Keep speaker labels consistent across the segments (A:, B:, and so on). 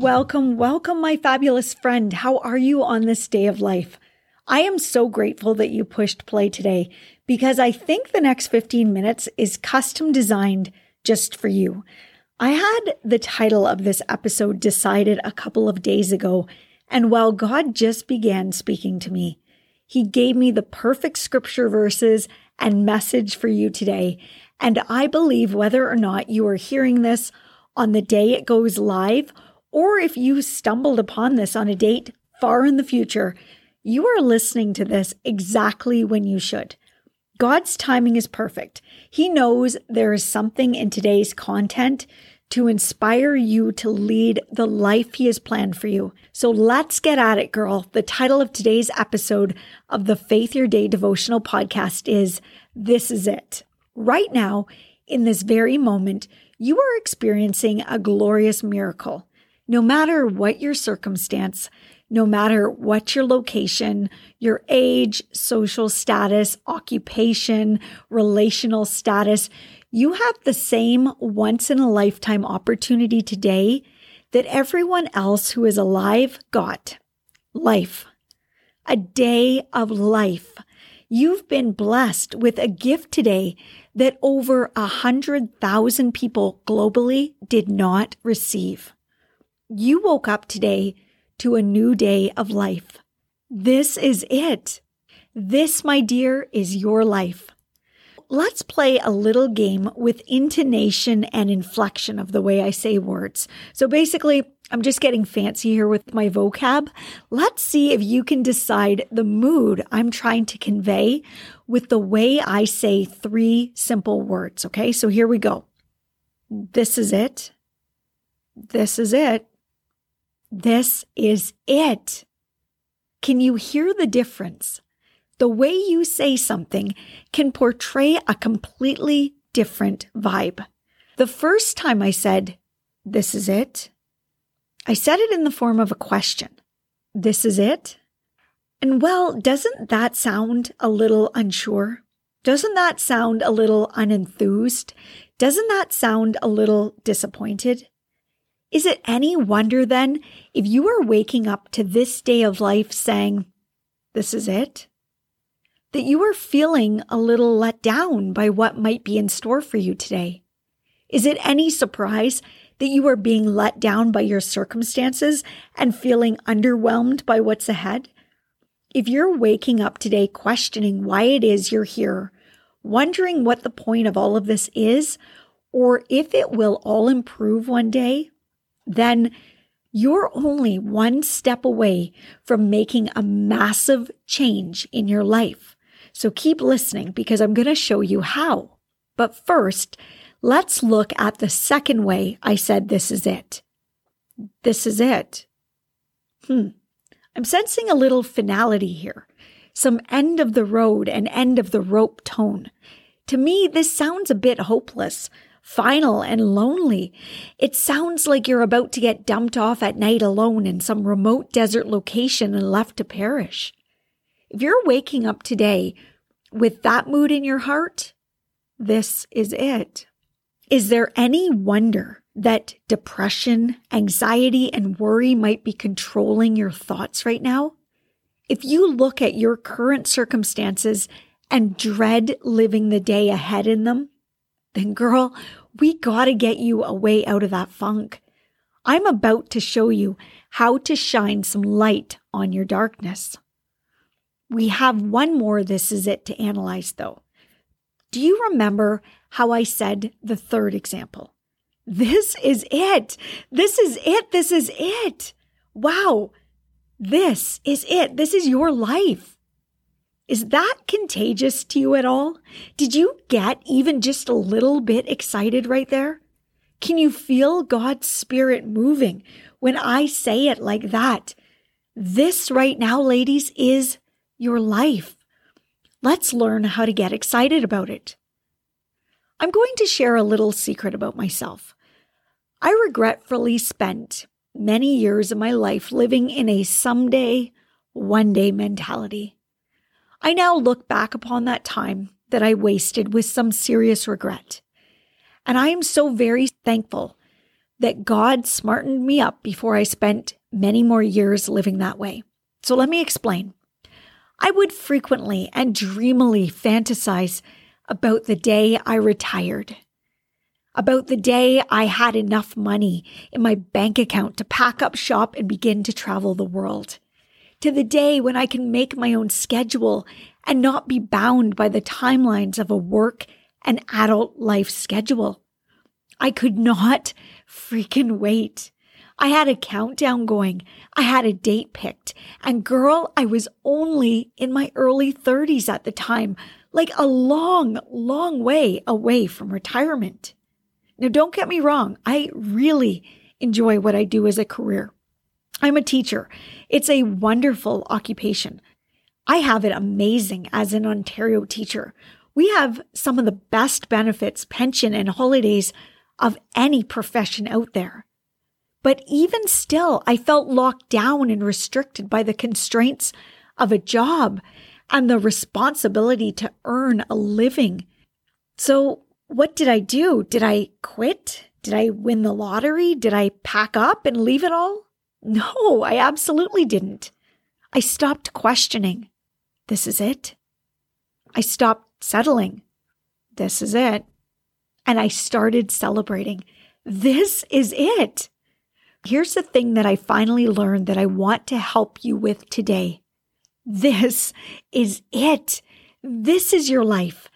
A: Welcome, welcome, my fabulous friend. How are you on this day of life? I am so grateful that you pushed play today because I think the next 15 minutes is custom designed just for you. I had the title of this episode decided a couple of days ago, and while God just began speaking to me, He gave me the perfect scripture verses and message for you today. And I believe whether or not you are hearing this on the day it goes live or if you stumbled upon this on a date far in the future, you are listening to this exactly when you should. God's timing is perfect. He knows there is something in today's content to inspire you to lead the life He has planned for you. So let's get at it, girl. The title of today's episode of the Faith Your Day devotional podcast is This Is It. Right now, in this very moment, you are experiencing a glorious miracle. No matter what your circumstance, no matter what your location, your age, social status, occupation, relational status, you have the same once in a lifetime opportunity today that everyone else who is alive got life. A day of life. You've been blessed with a gift today that over a hundred thousand people globally did not receive. You woke up today to a new day of life. This is it. This, my dear, is your life. Let's play a little game with intonation and inflection of the way I say words. So basically, I'm just getting fancy here with my vocab. Let's see if you can decide the mood I'm trying to convey with the way I say three simple words. Okay, so here we go. This is it. This is it. This is it. Can you hear the difference? The way you say something can portray a completely different vibe. The first time I said, This is it, I said it in the form of a question. This is it? And well, doesn't that sound a little unsure? Doesn't that sound a little unenthused? Doesn't that sound a little disappointed? Is it any wonder then if you are waking up to this day of life saying, This is it? That you are feeling a little let down by what might be in store for you today? Is it any surprise that you are being let down by your circumstances and feeling underwhelmed by what's ahead? If you're waking up today questioning why it is you're here, wondering what the point of all of this is, or if it will all improve one day, then you're only one step away from making a massive change in your life. So keep listening because I'm going to show you how. But first, let's look at the second way I said this is it. This is it. Hmm. I'm sensing a little finality here, some end of the road and end of the rope tone. To me, this sounds a bit hopeless, final and lonely. It sounds like you're about to get dumped off at night alone in some remote desert location and left to perish. If you're waking up today with that mood in your heart, this is it. Is there any wonder that depression, anxiety, and worry might be controlling your thoughts right now? If you look at your current circumstances and dread living the day ahead in them, then girl, we gotta get you a way out of that funk. I'm about to show you how to shine some light on your darkness. We have one more This Is It to analyze, though. Do you remember how I said the third example? This is it. This is it. This is it. Wow. This is it. This is your life. Is that contagious to you at all? Did you get even just a little bit excited right there? Can you feel God's Spirit moving when I say it like that? This right now, ladies, is your life. Let's learn how to get excited about it. I'm going to share a little secret about myself. I regretfully spent many years of my life living in a someday, one day mentality. I now look back upon that time that I wasted with some serious regret. And I am so very thankful that God smartened me up before I spent many more years living that way. So let me explain. I would frequently and dreamily fantasize about the day I retired, about the day I had enough money in my bank account to pack up shop and begin to travel the world, to the day when I can make my own schedule and not be bound by the timelines of a work and adult life schedule. I could not freaking wait. I had a countdown going. I had a date picked. And girl, I was only in my early 30s at the time, like a long, long way away from retirement. Now, don't get me wrong. I really enjoy what I do as a career. I'm a teacher. It's a wonderful occupation. I have it amazing as an Ontario teacher. We have some of the best benefits, pension, and holidays of any profession out there. But even still, I felt locked down and restricted by the constraints of a job and the responsibility to earn a living. So, what did I do? Did I quit? Did I win the lottery? Did I pack up and leave it all? No, I absolutely didn't. I stopped questioning. This is it. I stopped settling. This is it. And I started celebrating. This is it. Here's the thing that I finally learned that I want to help you with today. This is it. This is your life.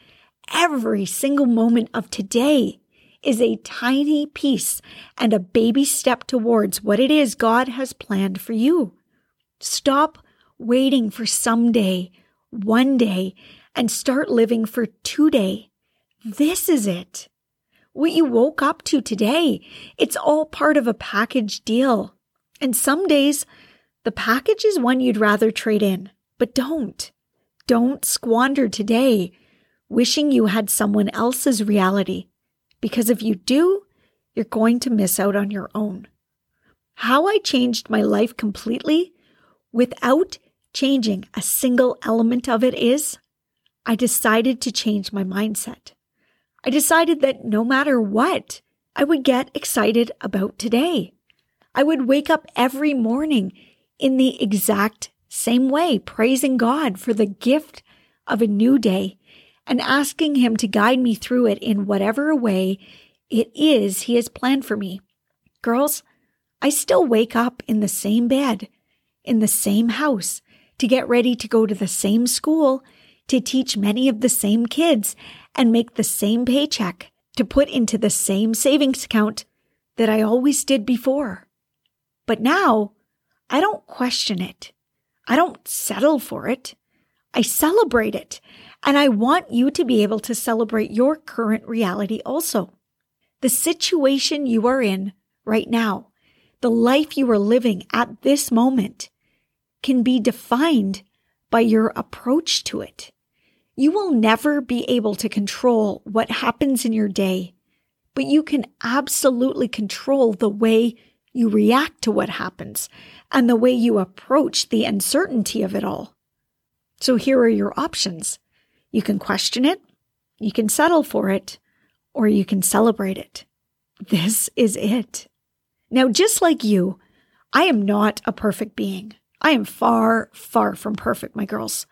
A: Every single moment of today is a tiny piece and a baby step towards what it is God has planned for you. Stop waiting for someday, one day, and start living for today. This is it what you woke up to today. It's all part of a package deal. And some days the package is one you'd rather trade in, but don't. Don't squander today wishing you had someone else's reality, because if you do, you're going to miss out on your own. How I changed my life completely without changing a single element of it is I decided to change my mindset. I decided that no matter what, I would get excited about today. I would wake up every morning in the exact same way, praising God for the gift of a new day and asking Him to guide me through it in whatever way it is He has planned for me. Girls, I still wake up in the same bed, in the same house, to get ready to go to the same school, to teach many of the same kids, and make the same paycheck to put into the same savings account that I always did before. But now I don't question it. I don't settle for it. I celebrate it. And I want you to be able to celebrate your current reality also. The situation you are in right now, the life you are living at this moment can be defined by your approach to it. You will never be able to control what happens in your day, but you can absolutely control the way you react to what happens and the way you approach the uncertainty of it all. So here are your options. You can question it, you can settle for it, or you can celebrate it. This is it. Now, just like you, I am not a perfect being. I am far, far from perfect, my girls.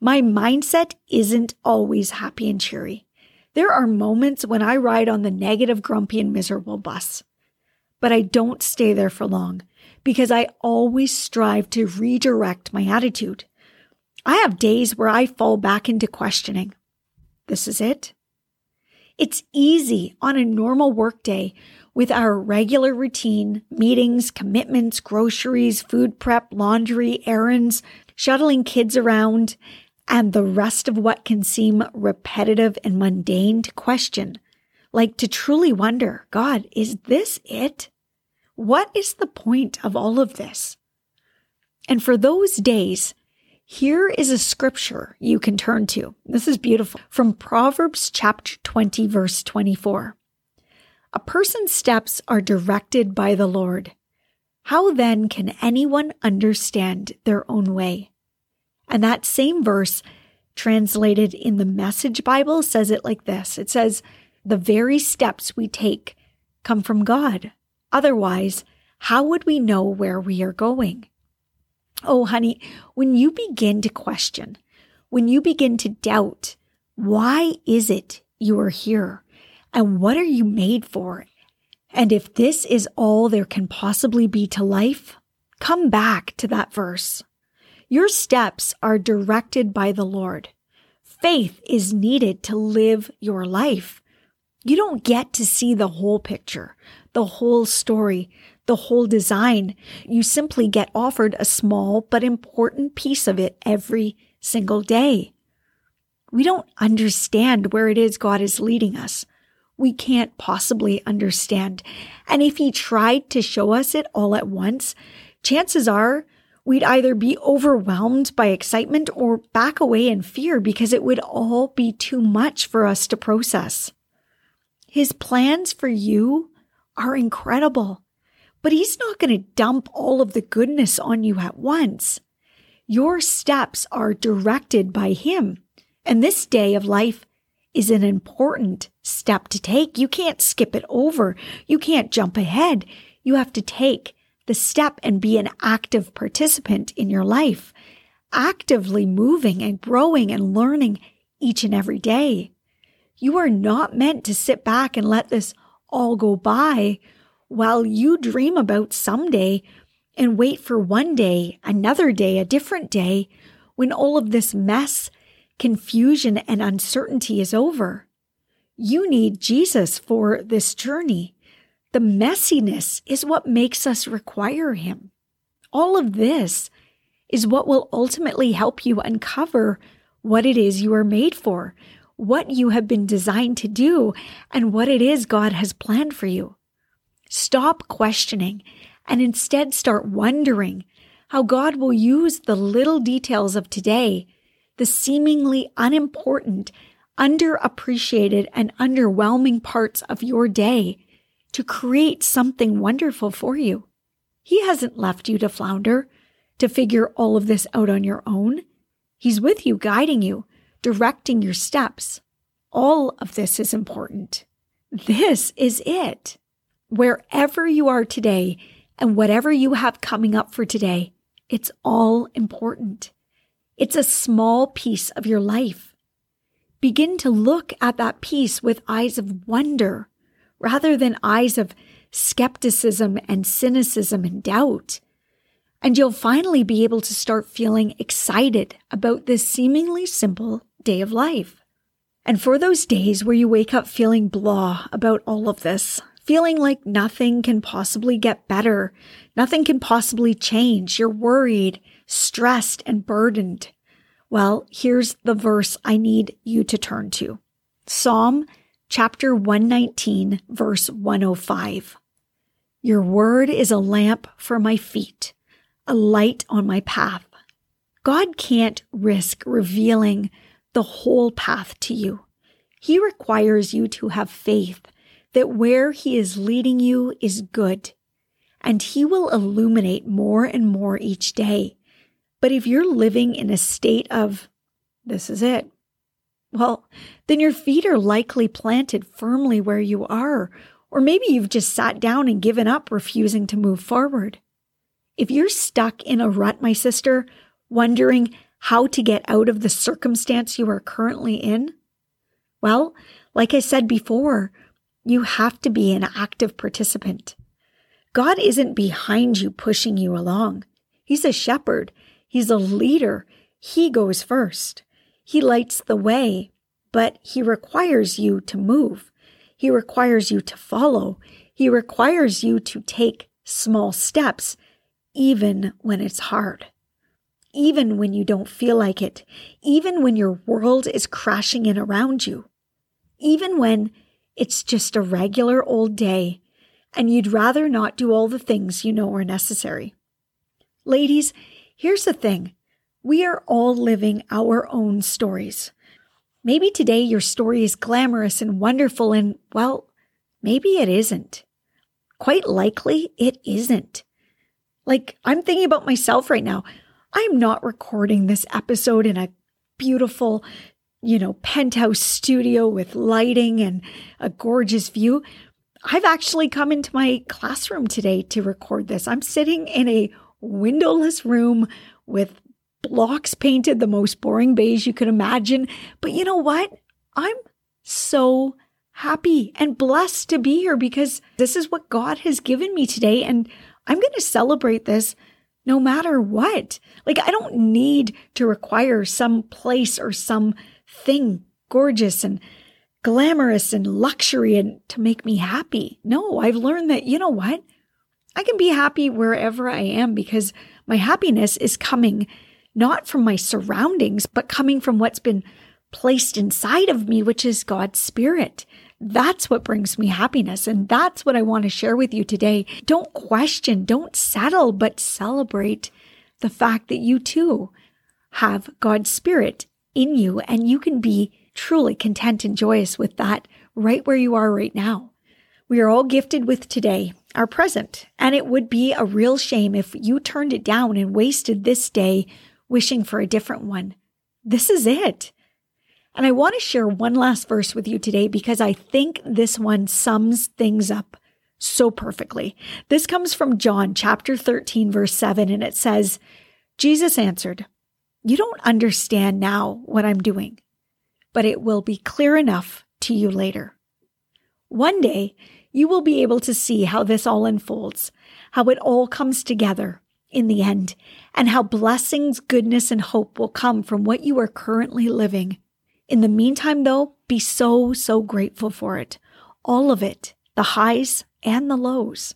A: My mindset isn't always happy and cheery. There are moments when I ride on the negative, grumpy, and miserable bus, but I don't stay there for long because I always strive to redirect my attitude. I have days where I fall back into questioning. This is it? It's easy on a normal workday with our regular routine, meetings, commitments, groceries, food prep, laundry, errands, shuttling kids around, and the rest of what can seem repetitive and mundane to question, like to truly wonder, God, is this it? What is the point of all of this? And for those days, here is a scripture you can turn to. This is beautiful from Proverbs chapter 20, verse 24. A person's steps are directed by the Lord. How then can anyone understand their own way? And that same verse, translated in the Message Bible, says it like this It says, The very steps we take come from God. Otherwise, how would we know where we are going? Oh, honey, when you begin to question, when you begin to doubt, why is it you are here? And what are you made for? And if this is all there can possibly be to life, come back to that verse. Your steps are directed by the Lord. Faith is needed to live your life. You don't get to see the whole picture, the whole story, the whole design. You simply get offered a small but important piece of it every single day. We don't understand where it is God is leading us. We can't possibly understand. And if He tried to show us it all at once, chances are we'd either be overwhelmed by excitement or back away in fear because it would all be too much for us to process. His plans for you are incredible, but He's not going to dump all of the goodness on you at once. Your steps are directed by Him, and this day of life is an important step to take. You can't skip it over. You can't jump ahead. You have to take the step and be an active participant in your life, actively moving and growing and learning each and every day. You are not meant to sit back and let this all go by while you dream about someday and wait for one day, another day, a different day when all of this mess, confusion, and uncertainty is over. You need Jesus for this journey. The messiness is what makes us require Him. All of this is what will ultimately help you uncover what it is you are made for, what you have been designed to do, and what it is God has planned for you. Stop questioning and instead start wondering how God will use the little details of today, the seemingly unimportant, underappreciated, and underwhelming parts of your day to create something wonderful for you. He hasn't left you to flounder, to figure all of this out on your own. He's with you, guiding you, directing your steps. All of this is important. This is it. Wherever you are today and whatever you have coming up for today, it's all important. It's a small piece of your life. Begin to look at that piece with eyes of wonder rather than eyes of skepticism and cynicism and doubt. And you'll finally be able to start feeling excited about this seemingly simple day of life. And for those days where you wake up feeling blah about all of this, feeling like nothing can possibly get better, nothing can possibly change, you're worried, stressed, and burdened. Well, here's the verse I need you to turn to Psalm chapter 119, verse 105. Your word is a lamp for my feet, a light on my path. God can't risk revealing the whole path to you. He requires you to have faith that where He is leading you is good, and He will illuminate more and more each day. But if you're living in a state of, this is it, well, then your feet are likely planted firmly where you are, or maybe you've just sat down and given up, refusing to move forward. If you're stuck in a rut, my sister, wondering how to get out of the circumstance you are currently in, Well, like I said before, you have to be an active participant. God isn't behind you pushing you along. He's a shepherd. He's a leader. He goes first. He lights the way, but he requires you to move. He requires you to follow. He requires you to take small steps, even when it's hard. Even when you don't feel like it. Even when your world is crashing in around you. Even when it's just a regular old day and you'd rather not do all the things you know are necessary. Ladies, here's the thing we are all living our own stories. Maybe today your story is glamorous and wonderful, and well, maybe it isn't. Quite likely it isn't. Like, I'm thinking about myself right now. I'm not recording this episode in a beautiful, you know, penthouse studio with lighting and a gorgeous view. I've actually come into my classroom today to record this. I'm sitting in a windowless room with blocks painted the most boring beige you could imagine. But you know what? I'm so happy and blessed to be here because this is what God has given me today. And I'm going to celebrate this no matter what. Like, I don't need to require some place or some thing gorgeous and glamorous and luxury and to make me happy. No, I've learned that, you know what? I can be happy wherever I am because my happiness is coming not from my surroundings, but coming from what's been placed inside of me, which is God's Spirit. That's what brings me happiness. And that's what I want to share with you today. Don't question, don't settle, but celebrate the fact that you too have God's Spirit in you and you can be truly content and joyous with that right where you are right now. We are all gifted with today, our present, and it would be a real shame if you turned it down and wasted this day wishing for a different one. This is it. And I want to share one last verse with you today because I think this one sums things up so perfectly. This comes from John chapter 13, verse 7, and it says, Jesus answered, You don't understand now what I'm doing but it will be clear enough to you later. One day, you will be able to see how this all unfolds, how it all comes together in the end, and how blessings, goodness, and hope will come from what you are currently living. In the meantime, though, be so, so grateful for it. All of it, the highs and the lows.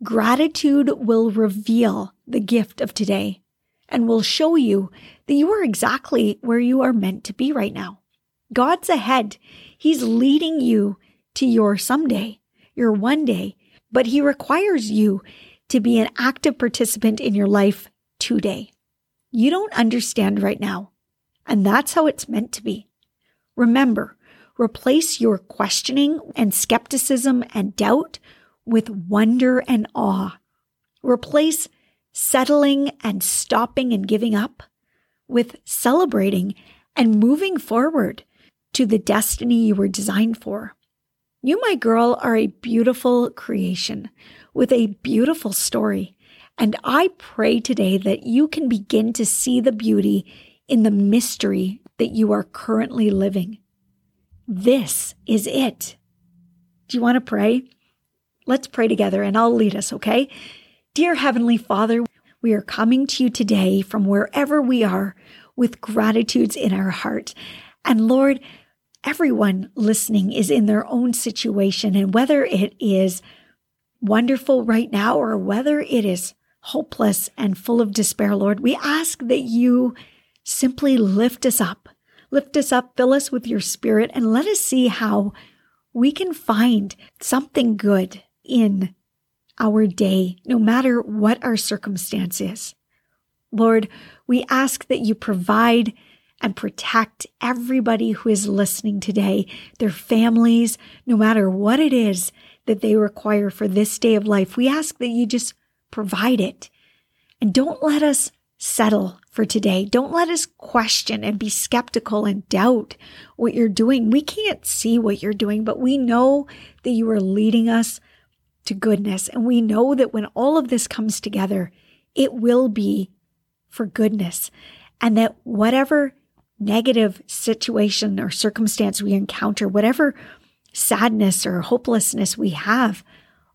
A: Gratitude will reveal the gift of today and will show you that you are exactly where you are meant to be right now. God's ahead. He's leading you to your someday, your one day, but He requires you to be an active participant in your life today. You don't understand right now, and that's how it's meant to be. Remember, replace your questioning and skepticism and doubt with wonder and awe. Replace settling and stopping and giving up with celebrating and moving forward to the destiny you were designed for. You, my girl, are a beautiful creation with a beautiful story. And I pray today that you can begin to see the beauty in the mystery that you are currently living. This is it. Do you want to pray? Let's pray together and I'll lead us, okay? Dear Heavenly Father, we are coming to you today from wherever we are with gratitudes in our heart. And Lord, everyone listening is in their own situation. And whether it is wonderful right now or whether it is hopeless and full of despair, Lord, we ask that you simply lift us up. Lift us up, fill us with your spirit, and let us see how we can find something good in our day, no matter what our circumstances. Lord, we ask that you provide and protect everybody who is listening today, their families, no matter what it is that they require for this day of life. We ask that you just provide it. And don't let us settle for today. Don't let us question and be skeptical and doubt what you're doing. We can't see what you're doing, but we know that you are leading us to goodness. And we know that when all of this comes together, it will be for goodness. And that whatever negative situation or circumstance we encounter, whatever sadness or hopelessness we have,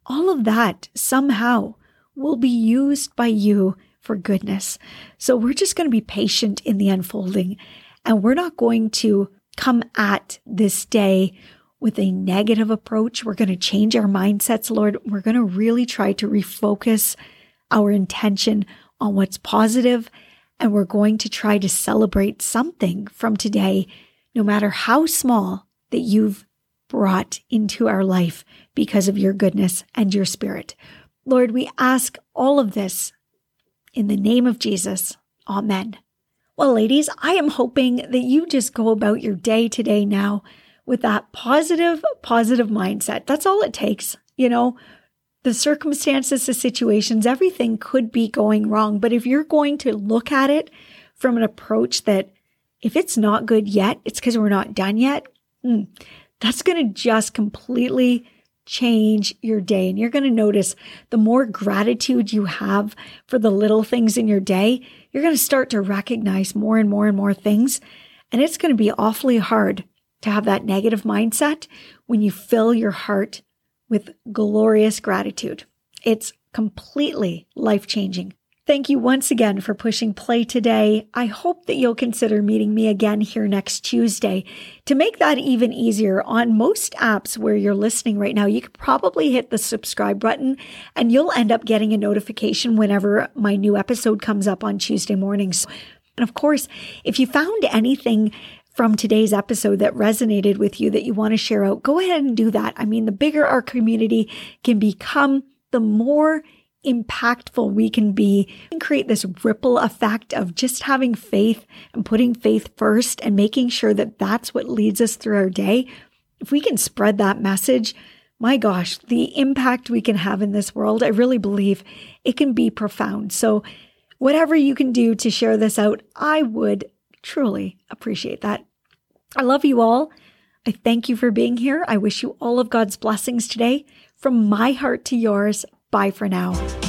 A: all of that somehow will be used by you for goodness. So we're just going to be patient in the unfolding and we're not going to come at this day with a negative approach. We're going to change our mindsets, Lord. We're going to really try to refocus our intention on what's positive, and we're going to try to celebrate something from today, no matter how small, that you've brought into our life because of your goodness and your spirit. Lord, we ask all of this in the name of Jesus. Amen. Well, ladies, I am hoping that you just go about your day today now with that positive, positive mindset. That's all it takes. You know, the circumstances, the situations, everything could be going wrong. But if you're going to look at it from an approach that if it's not good yet, it's because we're not done yet, mm, that's going to just completely change your day. And you're going to notice the more gratitude you have for the little things in your day, you're going to start to recognize more and more and more things. And it's going to be awfully hard to have that negative mindset when you fill your heart with glorious gratitude. It's completely life changing. Thank you once again for pushing play today. I hope that you'll consider meeting me again here next Tuesday. To make that even easier, on most apps where you're listening right now, you could probably hit the subscribe button and you'll end up getting a notification whenever my new episode comes up on Tuesday mornings. And of course, if you found anything from today's episode that resonated with you that you want to share out, go ahead and do that. I mean, the bigger our community can become, the more impactful we can be and create this ripple effect of just having faith and putting faith first and making sure that that's what leads us through our day. If we can spread that message, my gosh, the impact we can have in this world, I really believe it can be profound. So, whatever you can do to share this out, I would truly appreciate that. I love you all. I thank you for being here. I wish you all of God's blessings today. From my heart to yours, Bye for now.